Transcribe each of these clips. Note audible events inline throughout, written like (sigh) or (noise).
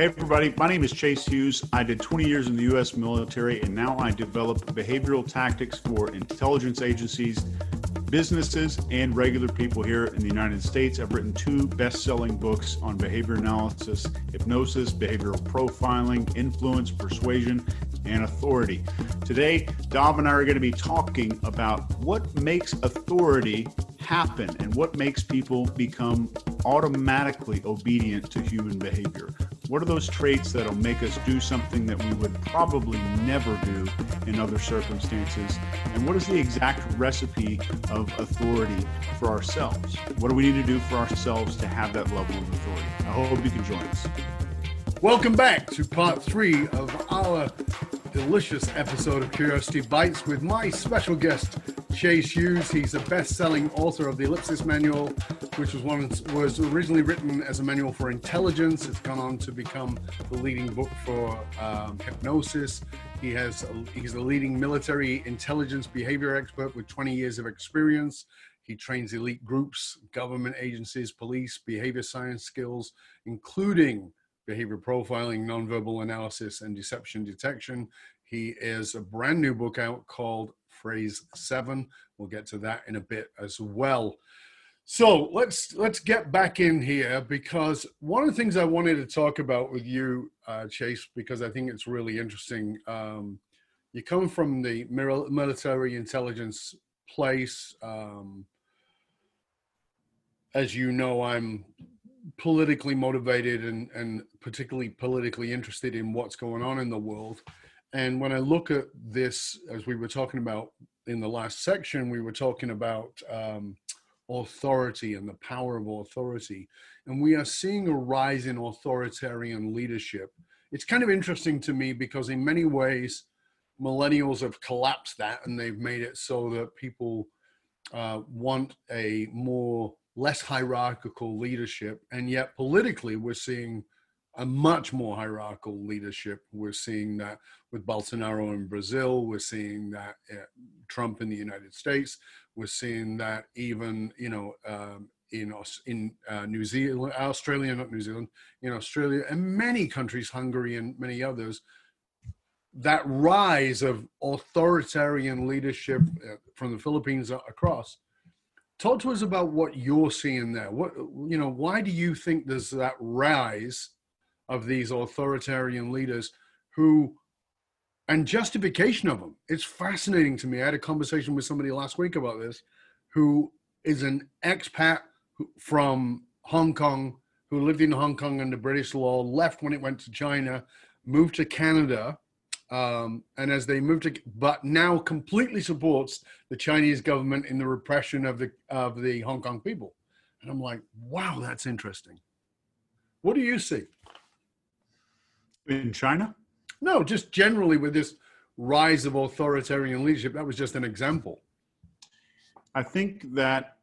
Hey, everybody. My name is Chase Hughes. I did 20 years in the U.S. military, and now I develop behavioral tactics for intelligence agencies, businesses, and regular people here in the United States. I've written two best selling books on behavior analysis, hypnosis, behavioral profiling, influence, persuasion, and authority. Today, Dov and I are going to be talking about what makes authority happen and what makes people become automatically obedient to human behavior. What are those traits that'll make us do something that we would probably never do in other circumstances? And what is the exact recipe of authority for ourselves? What do we need to do for ourselves to have that level of authority? I hope you can join us. Welcome back to part three of our delicious episode of Curiosity Bites with my special guest, Chase Hughes. He's a best-selling author of the Ellipsis Manual, which was one was originally written as a manual for intelligence. It's gone on to become the leading book for um, hypnosis. He has he's a leading military intelligence behavior expert with 20 years of experience. He trains elite groups, government agencies, police, behavior science skills, including behavior profiling, nonverbal analysis, and deception detection. He is a brand new book out called Phrase Seven. We'll get to that in a bit as well. So let's let's get back in here because one of the things I wanted to talk about with you, uh, Chase, because I think it's really interesting. Um, you come from the military intelligence place. Um, as you know, I'm politically motivated and, and particularly politically interested in what's going on in the world. And when I look at this, as we were talking about in the last section, we were talking about um, authority and the power of authority. And we are seeing a rise in authoritarian leadership. It's kind of interesting to me because, in many ways, millennials have collapsed that and they've made it so that people uh, want a more less hierarchical leadership. And yet, politically, we're seeing a much more hierarchical leadership. We're seeing that with Bolsonaro in Brazil. We're seeing that uh, Trump in the United States. We're seeing that even, you know, um, in in uh, New Zealand, Australia, not New Zealand, in Australia, and many countries, Hungary and many others, that rise of authoritarian leadership uh, from the Philippines across talk to us about what you're seeing there. What you know why do you think there's that rise of these authoritarian leaders who and justification of them? It's fascinating to me. I had a conversation with somebody last week about this who is an expat from hong kong who lived in hong kong under british law left when it went to china moved to canada um, and as they move to, but now completely supports the Chinese government in the repression of the of the Hong Kong people. And I'm like, wow, that's interesting. What do you see in China? No, just generally with this rise of authoritarian leadership. That was just an example. I think that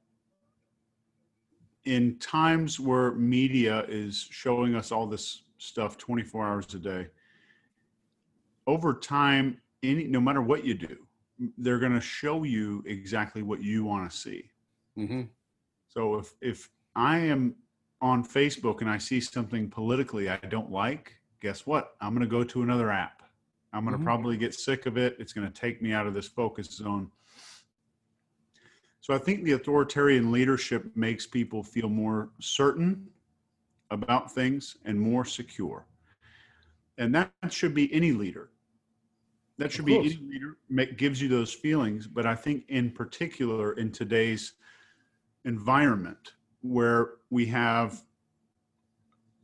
in times where media is showing us all this stuff 24 hours a day over time, any no matter what you do, they're going to show you exactly what you want to see. Mm-hmm. So if if I am on Facebook and I see something politically I don't like, guess what? I'm going to go to another app. I'm going to mm-hmm. probably get sick of it. It's going to take me out of this focus zone. So I think the authoritarian leadership makes people feel more certain about things and more secure. And that should be any leader that should be any leader make, gives you those feelings but i think in particular in today's environment where we have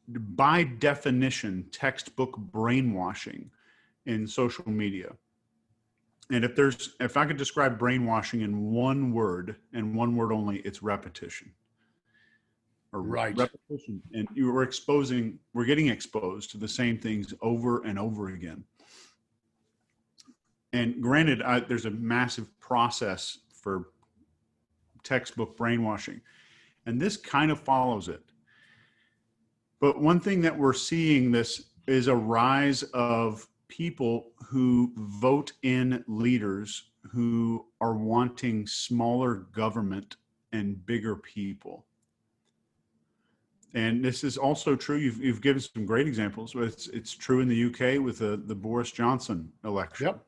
by definition textbook brainwashing in social media. And if there's if i could describe brainwashing in one word and one word only it's repetition. Or right. repetition. And you are exposing we're getting exposed to the same things over and over again and granted, I, there's a massive process for textbook brainwashing, and this kind of follows it. But one thing that we're seeing this is a rise of people who vote in leaders who are wanting smaller government and bigger people. and this is also true. You've, you've given some great examples, but it's, it's true in the UK with the, the Boris Johnson election. Yep.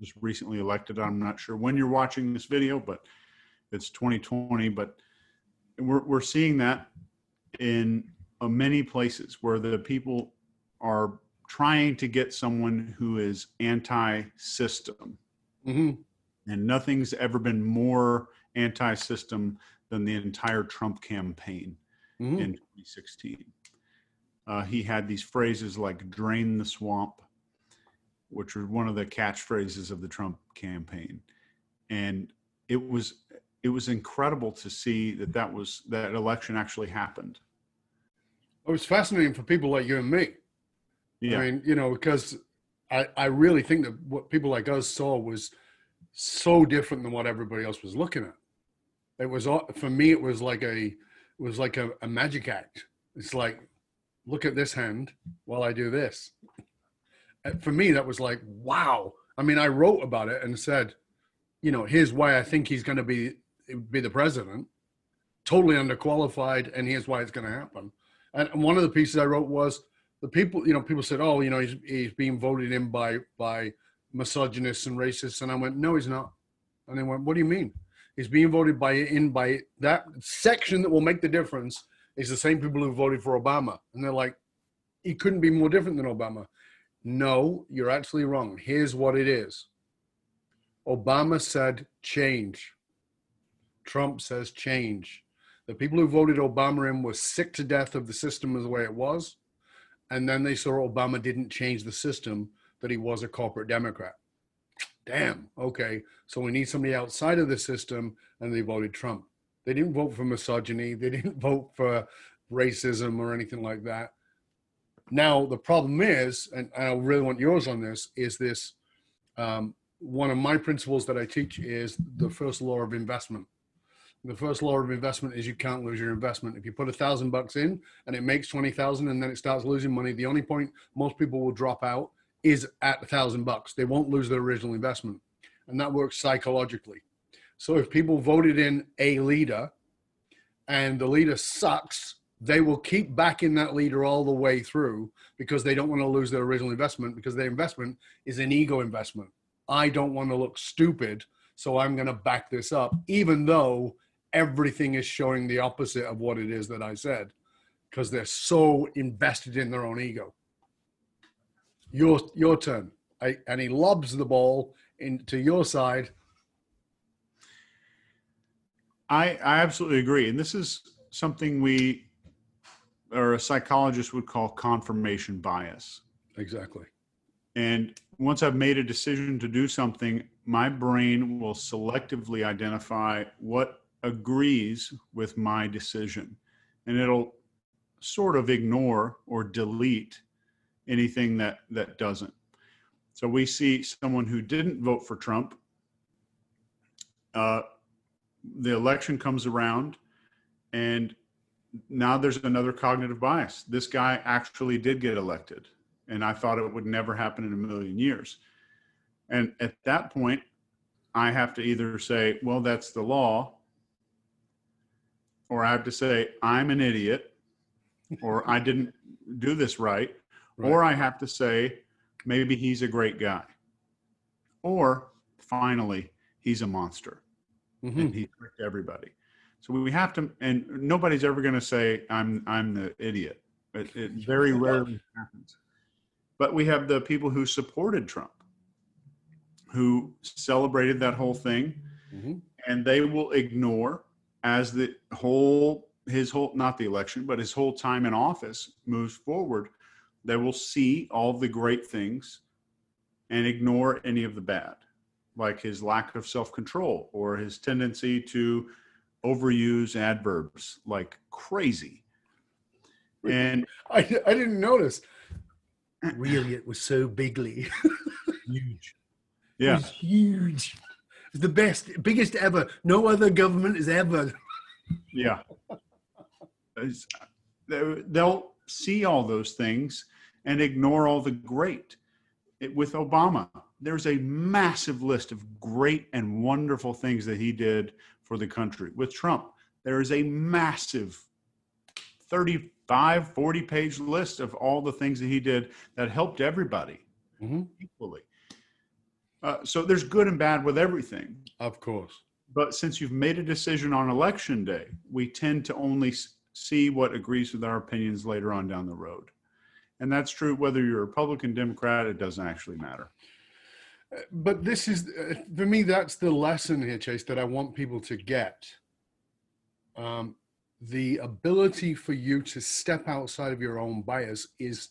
Just recently elected. I'm not sure when you're watching this video, but it's 2020. But we're, we're seeing that in uh, many places where the people are trying to get someone who is anti-system hmm and nothing's ever been more anti-system than the entire trump campaign hmm in 2016 uh, he had these phrases like drain the swamp which was one of the catchphrases of the trump campaign and it was it was incredible to see that that was that election actually happened It was fascinating for people like you and me. yeah I mean, you know, because I, I really think that what people like us saw was so different than what everybody else was looking at. It was for me, it was like a it was like a, a magic act. It's like, look at this hand while I do this. For me, that was like, wow. I mean, I wrote about it and said, you know, here's why I think he's going to be be the president. Totally underqualified, and here's why it's going to happen. And one of the pieces I wrote was the people, you know, people said, "Oh, you know, he's he's being voted in by by misogynists and racists," and I went, "No, he's not." And they went, "What do you mean? He's being voted by in by that section that will make the difference is the same people who voted for Obama." And they're like, "He couldn't be more different than Obama." No, you're actually wrong. Here's what it is. Obama said change. Trump says change. The people who voted Obama in were sick to death of the system as the way it was. And then they saw Obama didn't change the system, that he was a corporate Democrat. Damn, okay. So we need somebody outside of the system, and they voted Trump. They didn't vote for misogyny, they didn't (laughs) vote for racism or anything like that. Now, the problem is, and I really want yours on this, is this um, one of my principles that I teach is the first law of investment the first law of investment is you can't lose your investment. If you put a thousand bucks in and it makes 20,000 and then it starts losing money, the only point most people will drop out is at a thousand bucks. They won't lose their original investment. And that works psychologically. So if people voted in a leader and the leader sucks, they will keep backing that leader all the way through because they don't want to lose their original investment because their investment is an ego investment. I don't want to look stupid, so I'm going to back this up, even though everything is showing the opposite of what it is that I said because they're so invested in their own ego. Your your turn. I, and he lobs the ball into your side. I, I absolutely agree. And this is something we, or a psychologist would call confirmation bias. Exactly. And once I've made a decision to do something, my brain will selectively identify what agrees with my decision. And it'll sort of ignore or delete anything that, that doesn't. So we see someone who didn't vote for Trump. Uh, the election comes around, and now there's another cognitive bias. This guy actually did get elected and I thought it would never happen in a million years. And at that point, I have to either say, well, that's the law, or I have to say, I'm an idiot, or I didn't do this right, Right. or I have to say, maybe he's a great guy, or finally, he's a monster Mhm. and he tricked everybody. So we have to, and nobody's ever going to say I'm I'm the idiot. It, it very (laughs) rarely happens. But we have the people who supported Trump, who celebrated that whole thing, Mhm. and they will ignore as the whole his whole not the election, but his whole time in office moves forward. They will see all the great things and ignore any of the bad like his lack of self control or his tendency to overuse adverbs like crazy. And I, I didn't notice. Really, it was so bigly. huge. (laughs) Yeah. huge. It was the best, biggest ever. No other government has ever. Yeah. It's- they- They'll see all those things and ignore all the great. It, with Obama, there's a massive list of great and wonderful things that he did for the country. With Trump, there is a massive 35, 40 page list of all the things that he did that helped everybody hmm equally. Uh, so there's good and bad with everything. Of course. But since you've made a decision on election day, we tend to only see what agrees with our opinions later on down the road. And that's true whether you're a Republican, Democrat, it doesn't actually matter. But this is, uh, for me, that's the lesson here, Chase, that I want people to get. Um, the ability for you to step outside of your own bias is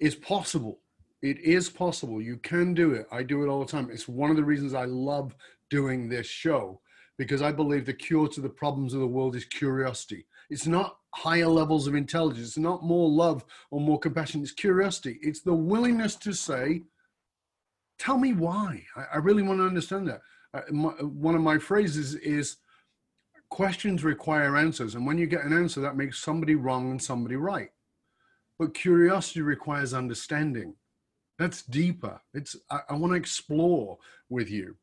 is possible. It is possible. You can do it. I do it all the time. It's one of the reasons I love doing this show because I believe the cure to the problems of the world is curiosity. It's not higher levels of intelligence. It's not more love or more compassion. It's curiosity. It's the willingness to say, tell me why. I, I really want to understand that. Uh, my, one of my phrases is questions require answers. And when you get an answer, that makes somebody wrong and somebody right. But curiosity requires understanding. That's deeper. It's I, I want to explore with you.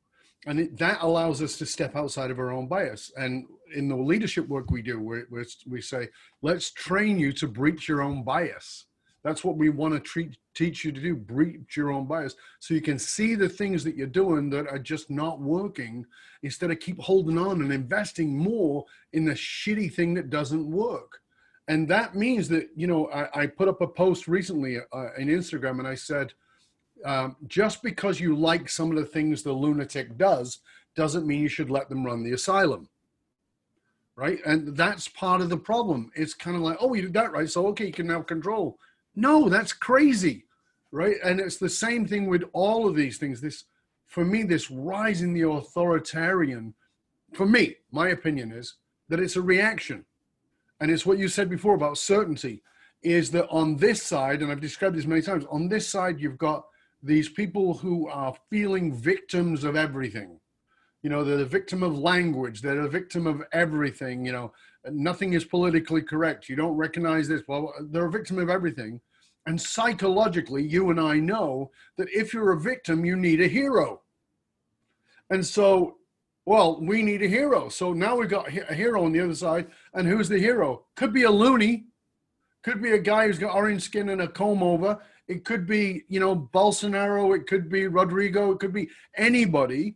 And it, that allows us to step outside of our own bias. And in the leadership work we do, we we we say, let's train you to breach your own bias. That's what we want to treat, teach you to do, breach your own bias. So you can see the things that you're doing that are just not working instead of keep holding on and investing more in the shitty thing that doesn't work. And that means that, you know, I, I put up a post recently uh, in Instagram and I said, um, just because you like some of the things the lunatic does doesn't mean you should let them run the asylum right and that's part of the problem it's kind of like oh you did that right so okay you can now control no that's crazy right and it's the same thing with all of these things this for me this rise in the authoritarian for me my opinion is that it's a reaction and it's what you said before about certainty is that on this side and i've described this many times on this side you've got these people who are feeling victims of everything. You know, they're the victim of language, they're the victim of everything. You know, nothing is politically correct. You don't recognize this. Well, they're a victim of everything. And psychologically, you and I know that if you're a victim, you need a hero. And so, well, we need a hero. So now we've got a hero on the other side. And who's the hero? Could be a loony, could be a guy who's got orange skin and a comb over it could be, you know, Bolsonaro. It could be Rodrigo. It could be anybody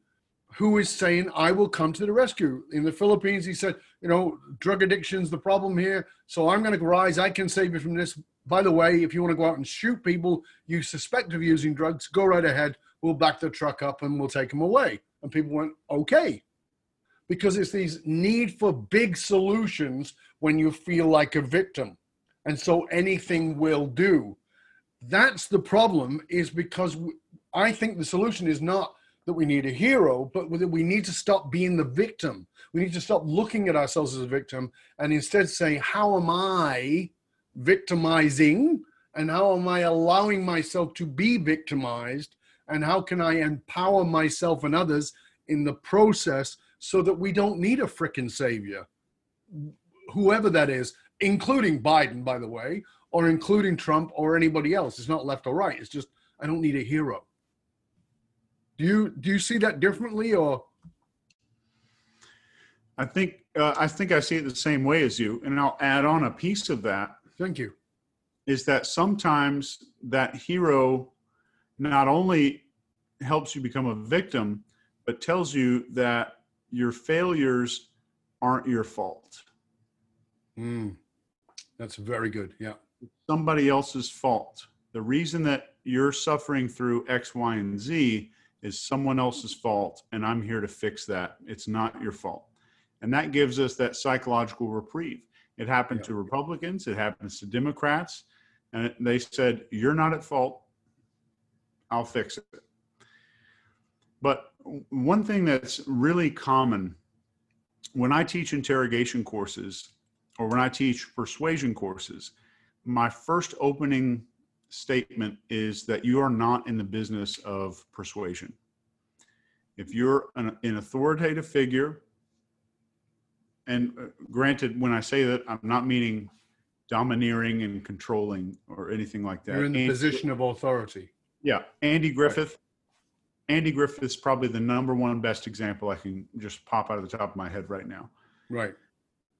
who is saying, I will come to the rescue. In the Philippines, he said, you know, drug addiction's the problem here. So I'm going to rise. I can save you from this. By the way, if you want to go out and shoot people you suspect of using drugs, go right ahead. We'll back the truck up and we'll take them away. And people went, okay. Because it's these need for big solutions when you feel like a victim. And so anything will do that's the problem is because I think the solution is not that we need a hero, but that we need to stop being the victim. We need to stop looking at ourselves as a victim and instead say, how am I victimizing? And how am I allowing myself to be victimized? And how can I empower myself and others in the process so that we don't need a frickin' savior? Whoever that is, including Biden, by the way, or including Trump or anybody else. It's not left or right. It's just I don't need a hero. Do you do you see that differently or? I think uh, I think I see it the same way as you, and I'll add on a piece of that. Thank you. Is that sometimes that hero not only helps you become a victim, but tells you that your failures aren't your fault. Mm, that's very good. Yeah somebody else's fault. The reason that you're suffering through X, Y, and Z is someone else's fault, and I'm here to fix that. It's not your fault. And that gives us that psychological reprieve. It happened yeah. to Republicans, it happens to Democrats, and they said, You're not at fault. I'll fix it. But one thing that's really common when I teach interrogation courses or when I teach persuasion courses, my first opening statement is that you are not in the business of persuasion. If you're an, an authoritative figure, and uh, granted, when I say that, I'm not meaning domineering and controlling or anything like that. You're in the Andy, position of authority. Yeah. Andy Griffith. Right. Andy Griffith is probably the number one best example I can just pop out of the top of my head right now. Right.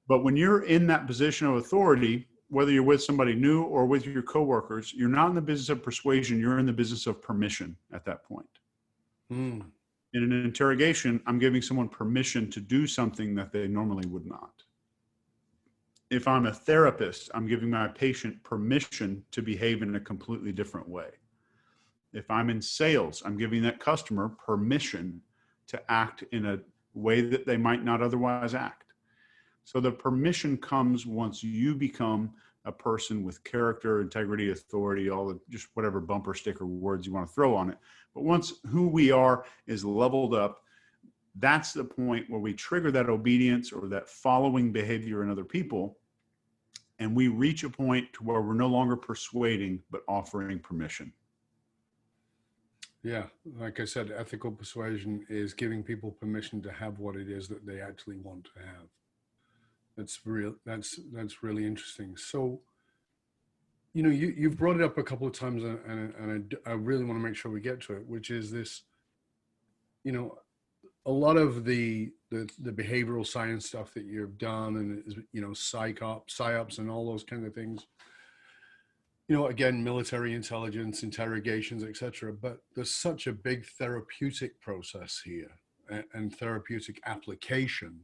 But when you're in that position of authority, whether you're with somebody new or with your coworkers, you're not in the business of persuasion. You're in the business of permission at that point. Mm. In an interrogation, I'm giving someone permission to do something that they normally would not. If I'm a therapist, I'm giving my patient permission to behave in a completely different way. If I'm in sales, I'm giving that customer permission to act in a way that they might not otherwise act. So the permission comes once you become a person with character, integrity, authority, all the just whatever bumper sticker words you want to throw on it. But once who we are is leveled up, that's the point where we trigger that obedience or that following behavior in other people. And we reach a point to where we're no longer persuading, but offering permission. Yeah, like I said, ethical persuasion is giving people permission to have what it is that they actually want to have. That's real. That's that's really interesting. So, you know, you you've brought it up a couple of times, and and, I, I really want to make sure we get to it, which is this. You know, a lot of the the, the behavioral science stuff that you've done, and you know, psych ops, psyops, and all those kind of things you know again military intelligence interrogations etc but there's such a big therapeutic process here and, and, therapeutic application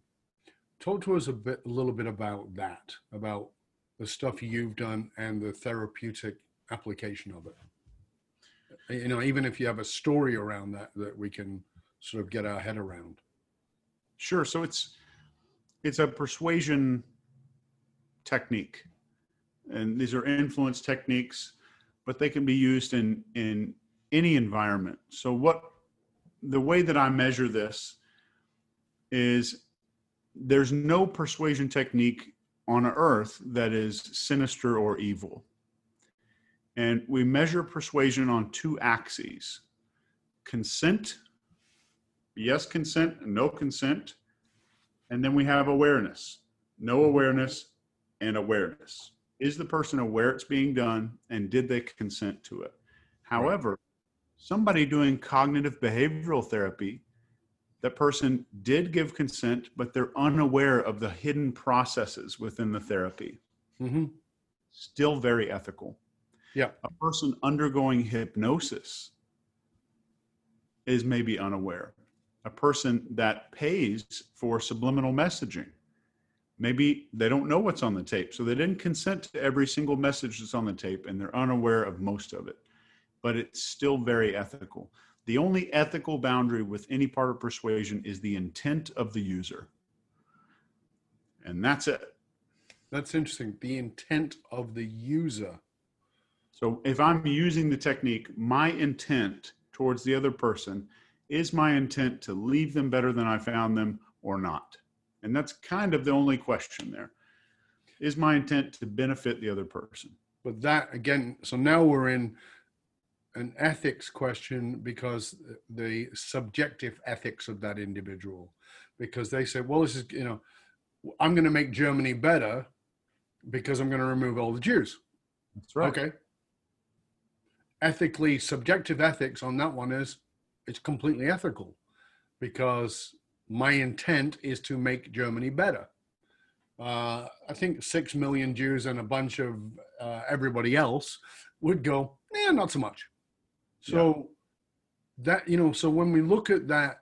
talk to us a bit a little bit about that about the stuff you've done and the therapeutic application of it. Uh, you know even if you have a story around that that we can sort of get our head around. Sure. So it's it's a persuasion technique. And these are influence techniques but they can be used in in any environment. So what the way that i measure this is there's no persuasion technique on earth that is sinister or evil. And we measure persuasion on two axes consent yes consent no consent and then we have awareness no awareness and awareness. Is the person aware it's being done and did they consent to it? However somebody doing cognitive behavioral therapy that person did give consent but they're unaware of the hidden processes within the therapy. Mm-hmm. still very ethical. Yeah. A person undergoing hypnosis is maybe unaware. A person that pays for subliminal messaging maybe they don't know what's on the tape so they didn't consent to every single message that's on the tape and they're unaware of most of it. But it's still very ethical the only ethical boundary with any part of persuasion is the intent of the user. And that's it. That's interesting. The intent of the user. So if i'm using the technique my intent towards the other person is my intent to leave them better than i found them or not? And that's kind of the only question there. Is my intent to benefit the other person? But that again, so now we're in an ethics question because the subjective ethics of that individual, because they say, well, this is, you know, I'm going to make Germany better because I'm going to remove all the Jews. That's right. Okay. Ethically, subjective ethics on that one is it's completely ethical because my intent is to make Germany better. Uh, I think six million Jews and a bunch of uh, everybody else would go, yeah, not so much. So yeah. that you know, so when we look at that,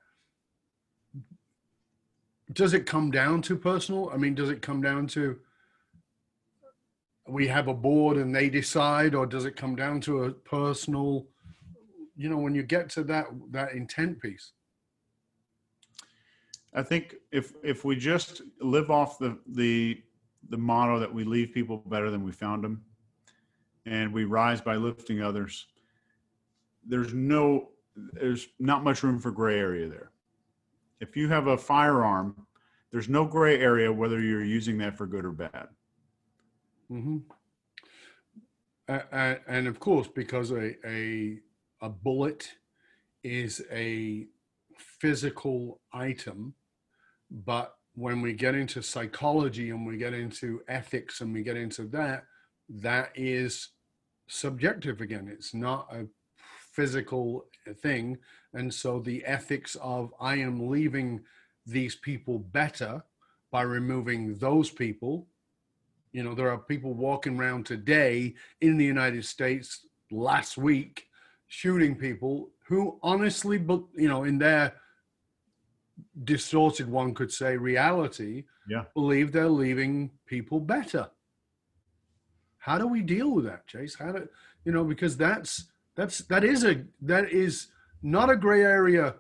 does it come down to personal? I mean, does it come down to we have a board and they decide, or does it come down to a personal? You know, when you get to that that intent piece. I think if if we just live off the the the motto that we leave people better than we found them, and we rise by lifting others, there's no there's not much room for gray area there. If you have a firearm, there's no gray area whether you're using that for good or bad. Mm-hmm. Uh, and of course, because a, a a bullet is a physical item but when we get into psychology and we get into ethics and we get into that, that is subjective again. It's not a physical thing. And so the ethics of I am leaving these people better by removing those people You know, there are people walking around today in the United States last week shooting people who honestly, but you know, in their distorted, one could say, reality, yeah. believe they're leaving people better. How do we deal with that, Chase? How do you know? Because that's that's that is a that is not a gray area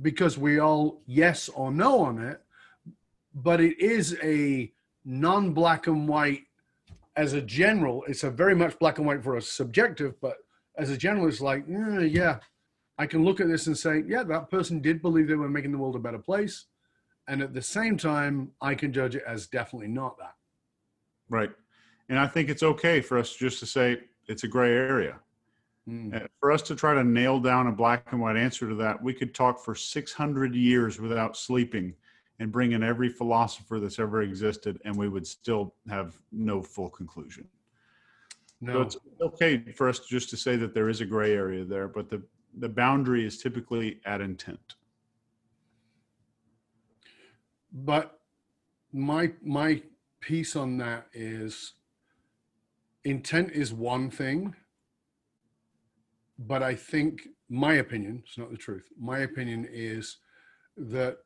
because we all yes or no on it, but it is a non-black and white as a general. It's a very much black and white for a subjective, but as a general, it's like mm, yeah, I can look at this and say yeah, that person did believe they were making the world a better place, and at the same time, I can judge it as definitely not that. Right, and I think it's okay for us just to say it's a gray area. Mm. For us to try to nail down a black and white answer to that, we could talk for 600 years without sleeping and bring in every philosopher that's ever existed, and we would still have no full conclusion. No. So it's okay for us just to say that there is a gray area there, but the, the boundary is typically at intent. But my my piece on that is intent is one thing but I think my opinion, it's not the truth. My opinion is that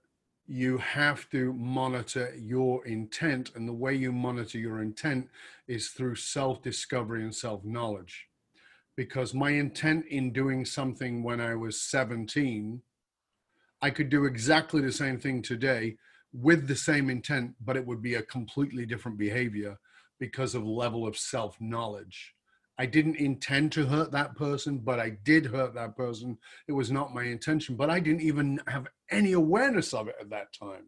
you have to monitor your intent, and the way you monitor your intent is through self discovery and self knowledge. Because my intent in doing something when I was 17, I could do exactly the same thing today with the same intent, but it would be a completely different behavior because of level of self knowledge. I didn't intend to hurt that person, but I did hurt that person. It was not my intention, but I didn't even have any awareness of it at that time.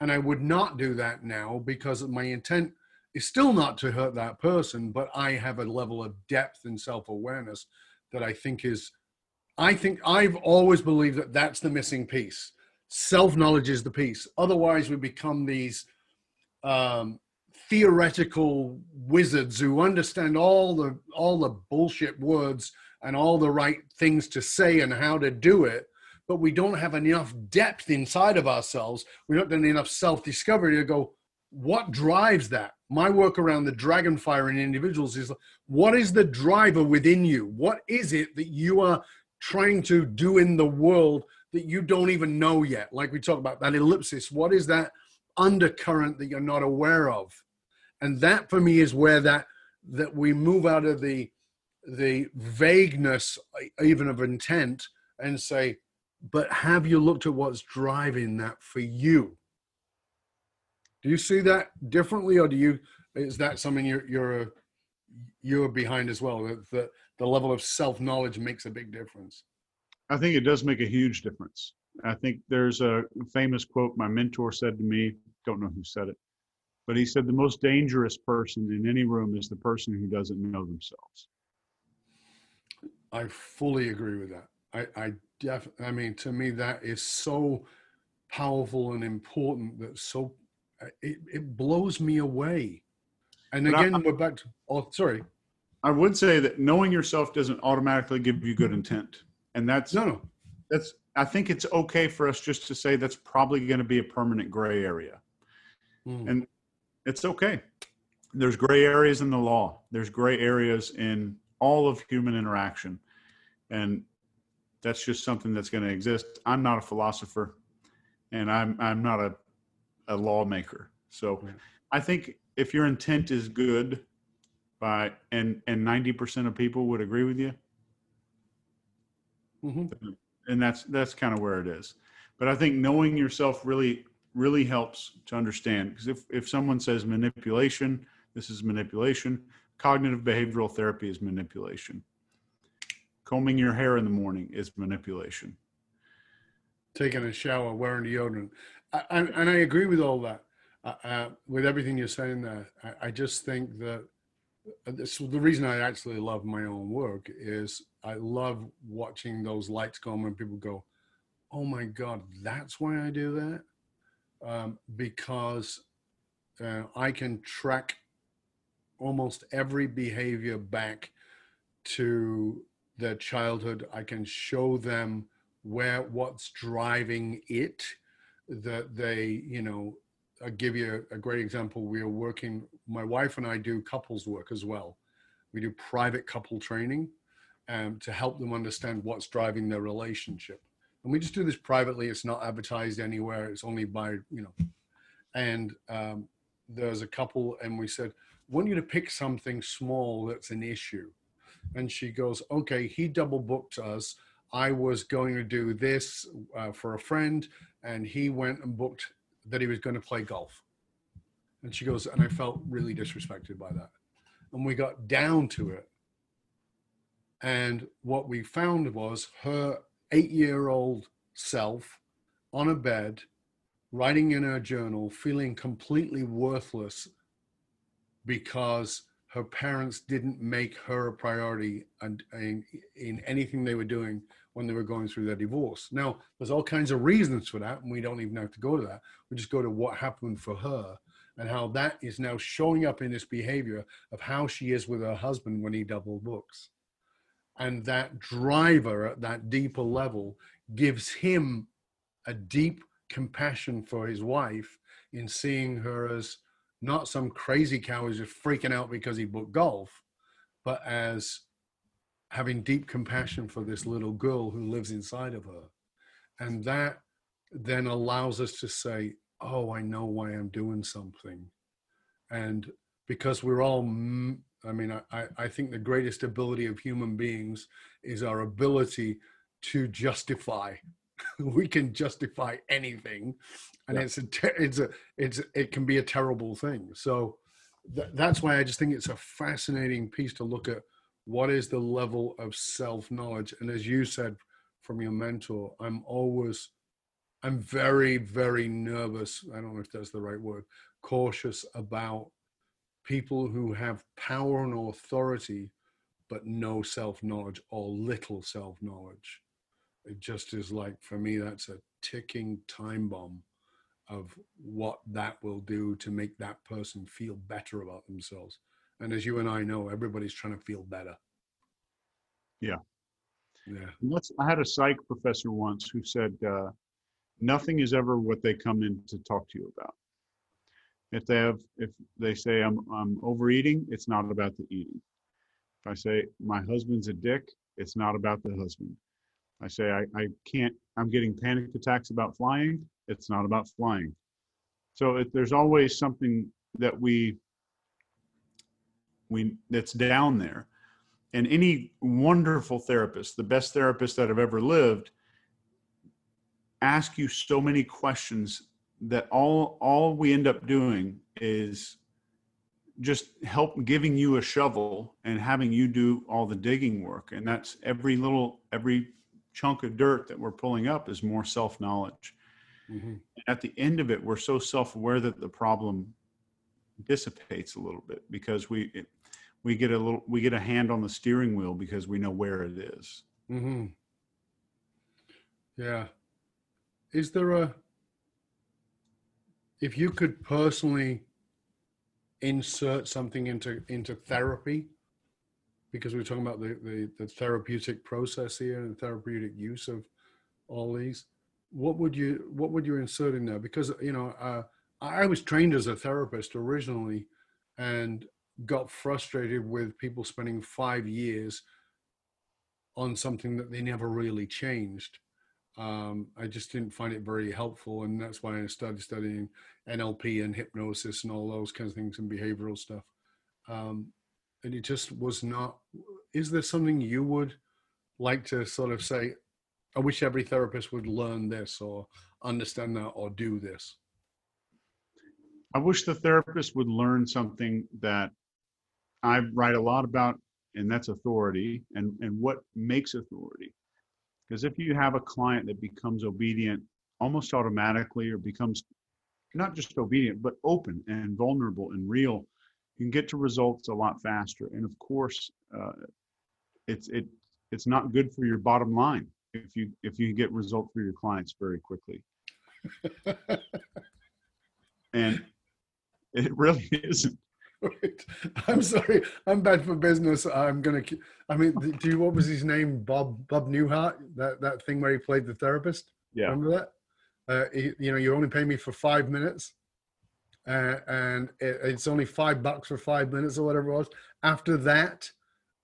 And I would not do that now because my intent is still not to hurt that person, but I have a level of depth and self awareness that I think is, I think I've always believed that that's the missing piece. Self knowledge is the piece. Otherwise, we become these um, theoretical wizards who understand all the all the bullshit words and all the right things to say and how to do it but we don't have enough depth inside of ourselves. We don't have enough self-discovery to go what drives that? My work around the dragon fire in individuals is what is the driver within you? What is it that you are trying to do in the world that you don't even know yet? Like we talked about that ellipsis what is that undercurrent that you're not aware of and that for me is where that that we move out of the the vagueness uh, even of intent and say but have you looked at what's driving that for you? Do you see that differently or do you is that something you're you're uh, you're behind as well that the, the level of self-knowledge makes a big difference? I think it does make a huge difference. I think there's a famous quote my mentor said to me don't know who said it but he said the most dangerous person in any room is the person who doesn't know themselves. I fully agree with that. I, I def, I mean, to me, that is so powerful and important. That so it, it blows me away. And again, I, we're back to. Oh, sorry. I would say that knowing yourself doesn't automatically give you good intent, and that's no, no. That's. I think it's okay for us just to say that's probably going to be a permanent gray area. Mm. And it's okay. There's gray areas in the law. There's gray areas in all of human interaction. And that's just something that's going to exist. I'm not a philosopher and I'm I'm not a a lawmaker. So I think if your intent is good by and and 90% of people would agree with you. Mm-hmm. And that's that's kind of where it is. But I think knowing yourself really really helps to understand because if, if someone says manipulation, this is manipulation. Cognitive behavioral therapy is manipulation. Combing your hair in the morning is manipulation. Taking a shower, wearing deodorant. I, I, and I agree with all that, uh, uh, with everything you're saying there. I, I just think that uh, this, the reason I actually love my own work is I love watching those lights go on when people go, oh my God, that's why I do that um, because uh, I can track almost every behavior back to their childhood. I can show them where what's driving it, that they, you know, I'll give you a, a great example. We are working, my wife and I do couples work as well. We do private couple training um, to help them understand what's driving their relationship. And we just do this privately. It's not advertised anywhere. It's only by, you know, and um, there's a couple and we said, want you to pick something small that's an issue. And she goes, okay, he double booked us. I was going to do this uh, for a friend and he went and booked that he was going to play golf. And she goes, and I felt really disrespected by that. And we got down to it. And what we found was her eight year old self on a bed, writing in her journal, feeling completely worthless because her parents didn't make her a priority and in, in anything they were doing when they were going through their divorce. Now, there's all kinds of reasons for that, and we don't even have to go to that. We just go to what happened for her and how that is now showing up in this behavior of how she is with her husband when he double books. And that driver at that deeper level gives him a deep compassion for his wife in seeing her as not some crazy cow who's just freaking out because he booked golf, but as having deep compassion for this little girl who lives inside of her. And that then allows us to say, oh, I know why I'm doing something. And because we're all, I mean, I, I think the greatest ability of human beings is our ability to justify. (laughs) we can justify anything, and yeah. it's a, it's a, it's it can be a terrible thing. So th- that's why I just think it's a fascinating piece to look at. What is the level of self knowledge? And as you said from your mentor, I'm always I'm very, very nervous. I don't know if that's the right word, cautious about people who have power and authority, but no self knowledge or little self knowledge. It just is like, for me, that's a ticking time bomb of what that will do to make that person feel better about themselves. And as you and I know, everybody's trying to feel better. Yeah. Yeah. I had a psych professor once who said, uh, nothing is ever what they come in to talk to you about. If they have, if they say I'm, I'm overeating, it's not about the eating. If I say my husband's a dick, it's not about the husband. I say I, I can't, I'm getting panic attacks about flying, it's not about flying. So there's always something that we, we that's down there. And any wonderful therapist, the best therapist that have ever lived, ask you so many questions that all all we end up doing is just help giving you a shovel and having you do all the digging work and that's every little every chunk of dirt that we're pulling up is more self-knowledge mm-hmm. at the end of it we're so self-aware that the problem dissipates a little bit because we it, we get a little we get a hand on the steering wheel because we know where it is. Mm-hmm. yeah is there a if you could personally insert something into into therapy because we're talking about the, the, the therapeutic process here and the therapeutic use of all these what would you what would you insert in there? Because you know uh, i was trained as a therapist originally and got frustrated with people spending five years on something that they never really changed um, I just didn't find it very helpful, and that's why I started studying NLP and hypnosis and all those kinds of things and behavioral stuff. Um, and it just was not. Is there something you would like to sort of say? I wish every therapist would learn this or understand that or do this. I wish the therapist would learn something that I write a lot about, and that's authority and, and what makes authority because if you have a client that becomes obedient almost automatically or becomes not just obedient, but open and vulnerable and real, you can get to results a lot faster. And of course, uh, it's it it's not good for your bottom line if you if you get results for your clients very quickly. (laughs) and it really (laughs) isn't. I'm sorry. I'm bad for business. I'm gonna. I mean, do you? What was his name? Bob Bob Newhart. That that thing where he played the therapist. Yeah. Remember that? Uh, he, you know, you only pay me for five minutes. uh, and it, it's only five bucks for five minutes or whatever it was. After that,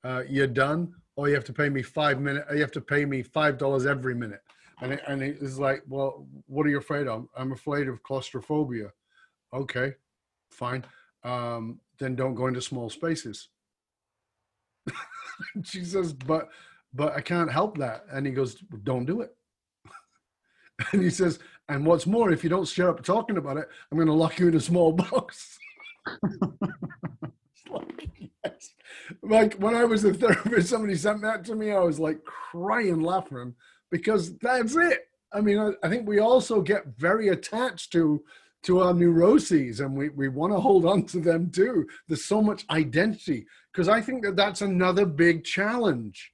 uh, you're done, or you have to pay me five minute. You have to pay me five dollars every minute. And it, and it's like, well, what are you afraid of? I'm afraid of claustrophobia. Okay, fine. Um, then don't go into small spaces. (laughs) she says, but but I can't help that. And he goes, don't do it. (laughs) and he says, and what's more, if you don't shut up talking about it, I'm going to lock you in a small (laughs) box. like, like when I was a therapist, somebody sent that to me. I was like crying, laughing because that's it. I mean, I, I think we also get very attached to to our neuroses and we, we want to hold on to them too. There's so much identity because i think that that's another big challenge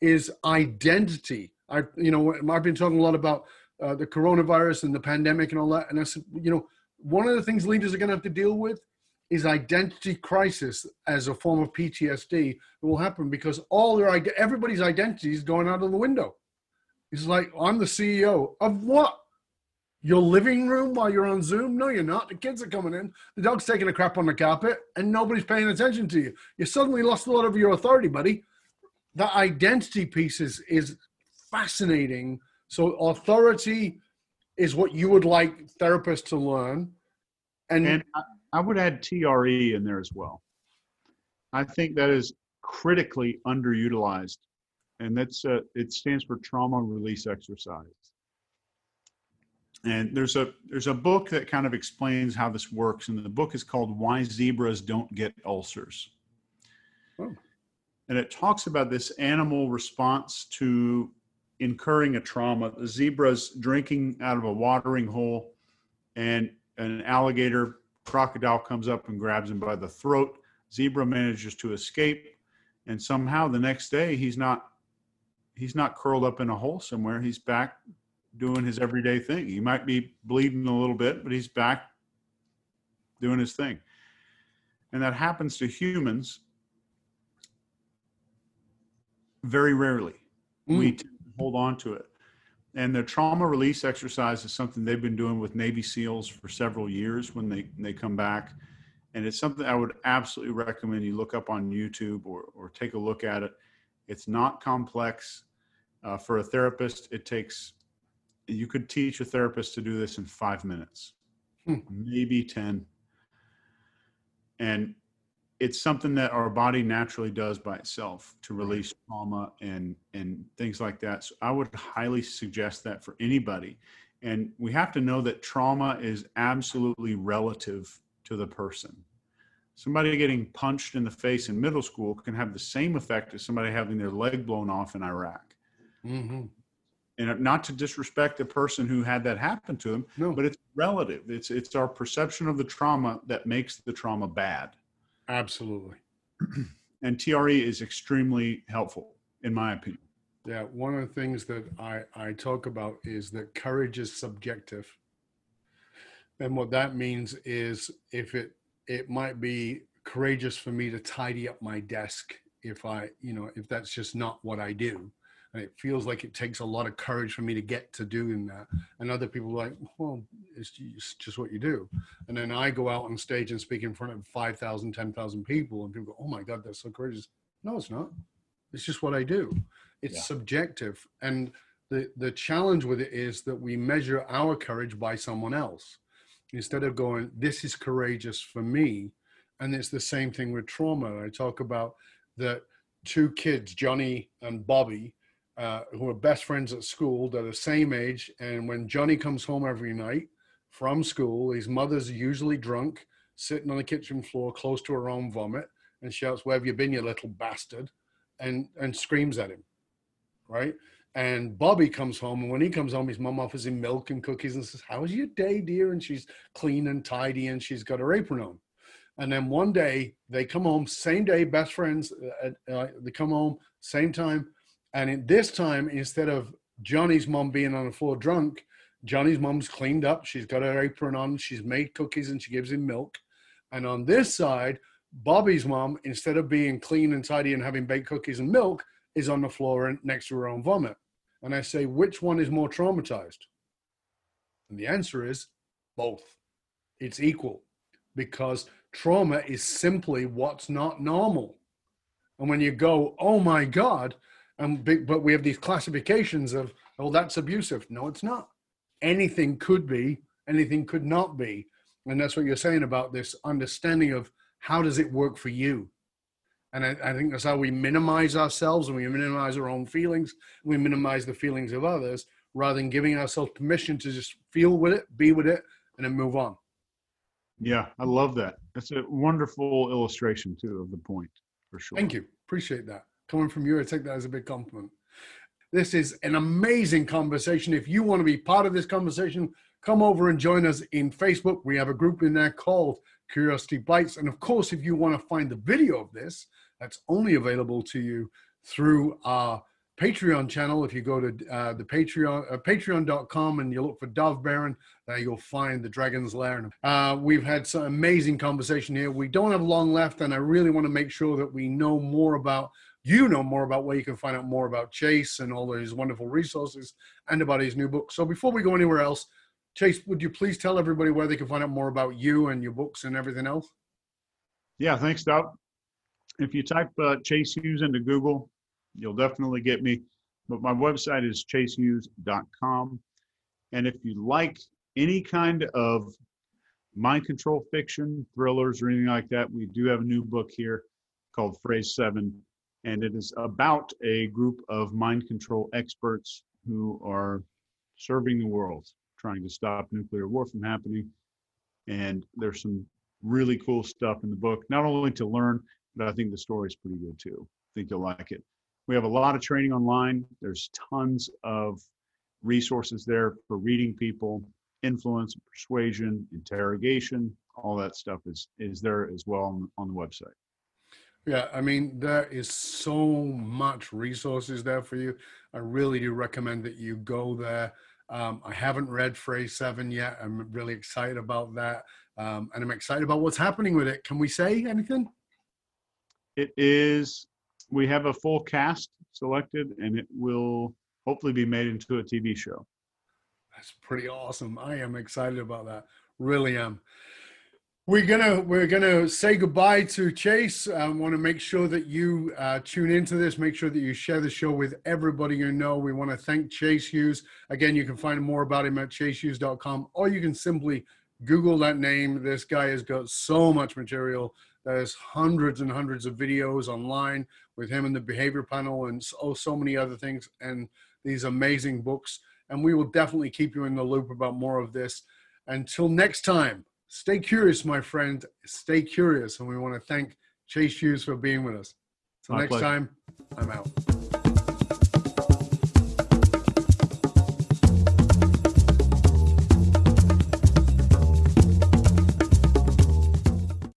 is identity. I you know i've been talking a lot about uh, the coronavirus and the pandemic and all that and i said you know one of the things leaders are going to have to deal with is identity crisis as a form of ptsd that will happen because all their everybody's identity is going out of the window. He's like, I'm the CEO of what? Your living room while you're on Zoom? No, you're not. The kids are coming in. The dog's taking a crap on the carpet, and nobody's paying attention to you. You suddenly lost a lot of your authority, buddy. That identity piece is, is fascinating. So, authority is what you would like therapists to learn. And, and I would add TRE in there as well. I think that is critically underutilized and that's uh, it stands for trauma release exercise. And there's a there's a book that kind of explains how this works, and the book is called "Why Zebras Don't Get Ulcers." Oh. And it talks about this animal response to incurring a trauma. The zebra's drinking out of a watering hole, and an alligator crocodile comes up and grabs him by the throat. Zebra manages to escape, and somehow the next day he's not he's not curled up in a hole somewhere. He's back doing his everyday thing. He might be bleeding a little bit, but he's back doing his thing. And that happens to humans very rarely. Mm. We hold on to it. And the trauma release exercise is something they've been doing with Navy SEALs for several years when they, they come back. And it's something I would absolutely recommend you look up on YouTube or, or take a look at it. It's not complex. Uh, for a therapist, it takes, you could teach a therapist to do this in five minutes, hmm. maybe 10. And it's something that our body naturally does by itself to release trauma and and things like that. So I would highly suggest that for anybody. And we have to know that trauma is absolutely relative to the person. Somebody getting punched in the face in middle school can have the same effect as somebody having their leg blown off in Iraq. Mm-hmm. And not to disrespect the person who had that happen to them, no. but it's relative. It's it's our perception of the trauma that makes the trauma bad. Absolutely. (clears throat) and TRE is extremely helpful, in my opinion. Yeah, one of the things that I, I talk about is that courage is subjective. And what that means is if it it might be courageous for me to tidy up my desk if I, you know, if that's just not what I do and it feels like it takes a lot of courage for me to get to doing that. And other people are like well it's just what you do. And then i go out on stage and speak in front of 5000 10000 people and people go oh my god that's so courageous. No it's not. It's just what i do. It's yeah. subjective. And the the challenge with it is that we measure our courage by someone else. Instead of going this is courageous for me and it's the same thing with trauma. I talk about that two kids johnny and bobby uh, who are best friends at school. They're the same age. And when Johnny comes home every night from school, his mother's usually drunk, sitting on the kitchen floor close to her own vomit, and shouts, Where have you been, you little bastard? And, and screams at him. Right. And Bobby comes home, and when he comes home, his mom offers him milk and cookies and says, How's your day, dear? And she's clean and tidy, and she's got her apron on. And then one day they come home, same day, best friends. Uh, uh, they come home, same time and at this time, instead of Johnny's mom being on the floor drunk, Johnny's mom's cleaned up. She's got her apron on. She's made cookies and she gives him milk. And on this side, Bobby's mom, instead of being clean and tidy and having baked cookies and milk, is on the floor next to her own vomit. And I say, which one is more traumatized? And the answer is both. It's equal. because trauma is simply what's not normal. And when you go, oh my God, and but we have these classifications of, oh, that's abusive. No, it's not. Anything could be, anything could not be. And that's what you're saying about this understanding of how does it work for you? And I, I think that's how we minimize ourselves and we minimize our own feelings. We minimize the feelings of others rather than giving ourselves permission to just feel with it, be with it, and then move on. Yeah, I love that. That's a wonderful illustration too of the point for sure. Thank you. Appreciate that. Coming from you, I take that as a big compliment. This is an amazing conversation. If you want to be part of this conversation, come over and join us in Facebook. We have a group in there called Curiosity Bites. And of course, if you want to find the video of this, that's only available to you through our Patreon channel. If you go to uh, the Patreon, uh, patreon.com and you look for Dov Baron, uh, you'll find the Dragon's Lair. Uh, we've had some amazing conversation here. We don't have long left, and I really want to make sure that we know more about you know more about where you can find out more about Chase and all these wonderful resources and about his new book. So before we go anywhere else, Chase, would you please tell everybody where they can find out more about you and your books and everything else? Yeah, thanks, Doug. If you type uh, Chase Hughes into Google, you'll definitely get me. But my website is chasehughes.com. And if you like any kind of mind control fiction, thrillers, or anything like that, we do have a new book here called Phrase Seven. And it is about a group of mind control experts who are serving the world, trying to stop nuclear war from happening. And there's some really cool stuff in the book, not only to learn, but I think the story is pretty good too. I think you'll like it. We have a lot of training online. There's tons of resources there for reading people, influence, persuasion, interrogation, all that stuff is is there as well on, on the website. Yeah, I mean there is so much resources there for you. I really do recommend that you go there. Um, I haven't read Phrase Seven yet. I'm really excited about that, um, and I'm excited about what's happening with it. Can we say anything? It is we have a full cast selected and it will hopefully be made into a TV show. That's pretty awesome. I am excited about that. Really am. We're gonna we're gonna say goodbye to Chase. I want to make sure that you uh, tune into this. Make sure that you share the show with everybody you know. We want to thank Chase Hughes. Again, you can find more about him at chasehughes.com, or you can simply Google that name. This guy has got so much material. There's hundreds and hundreds of videos online with him and the behavior panel and oh so many other things and these amazing books. And we will definitely keep you in the loop about more of this. Until next time, stay curious, my friend. Stay curious. And we want to thank Chase Hughes for being with us. Until next pleasure. time, I'm out.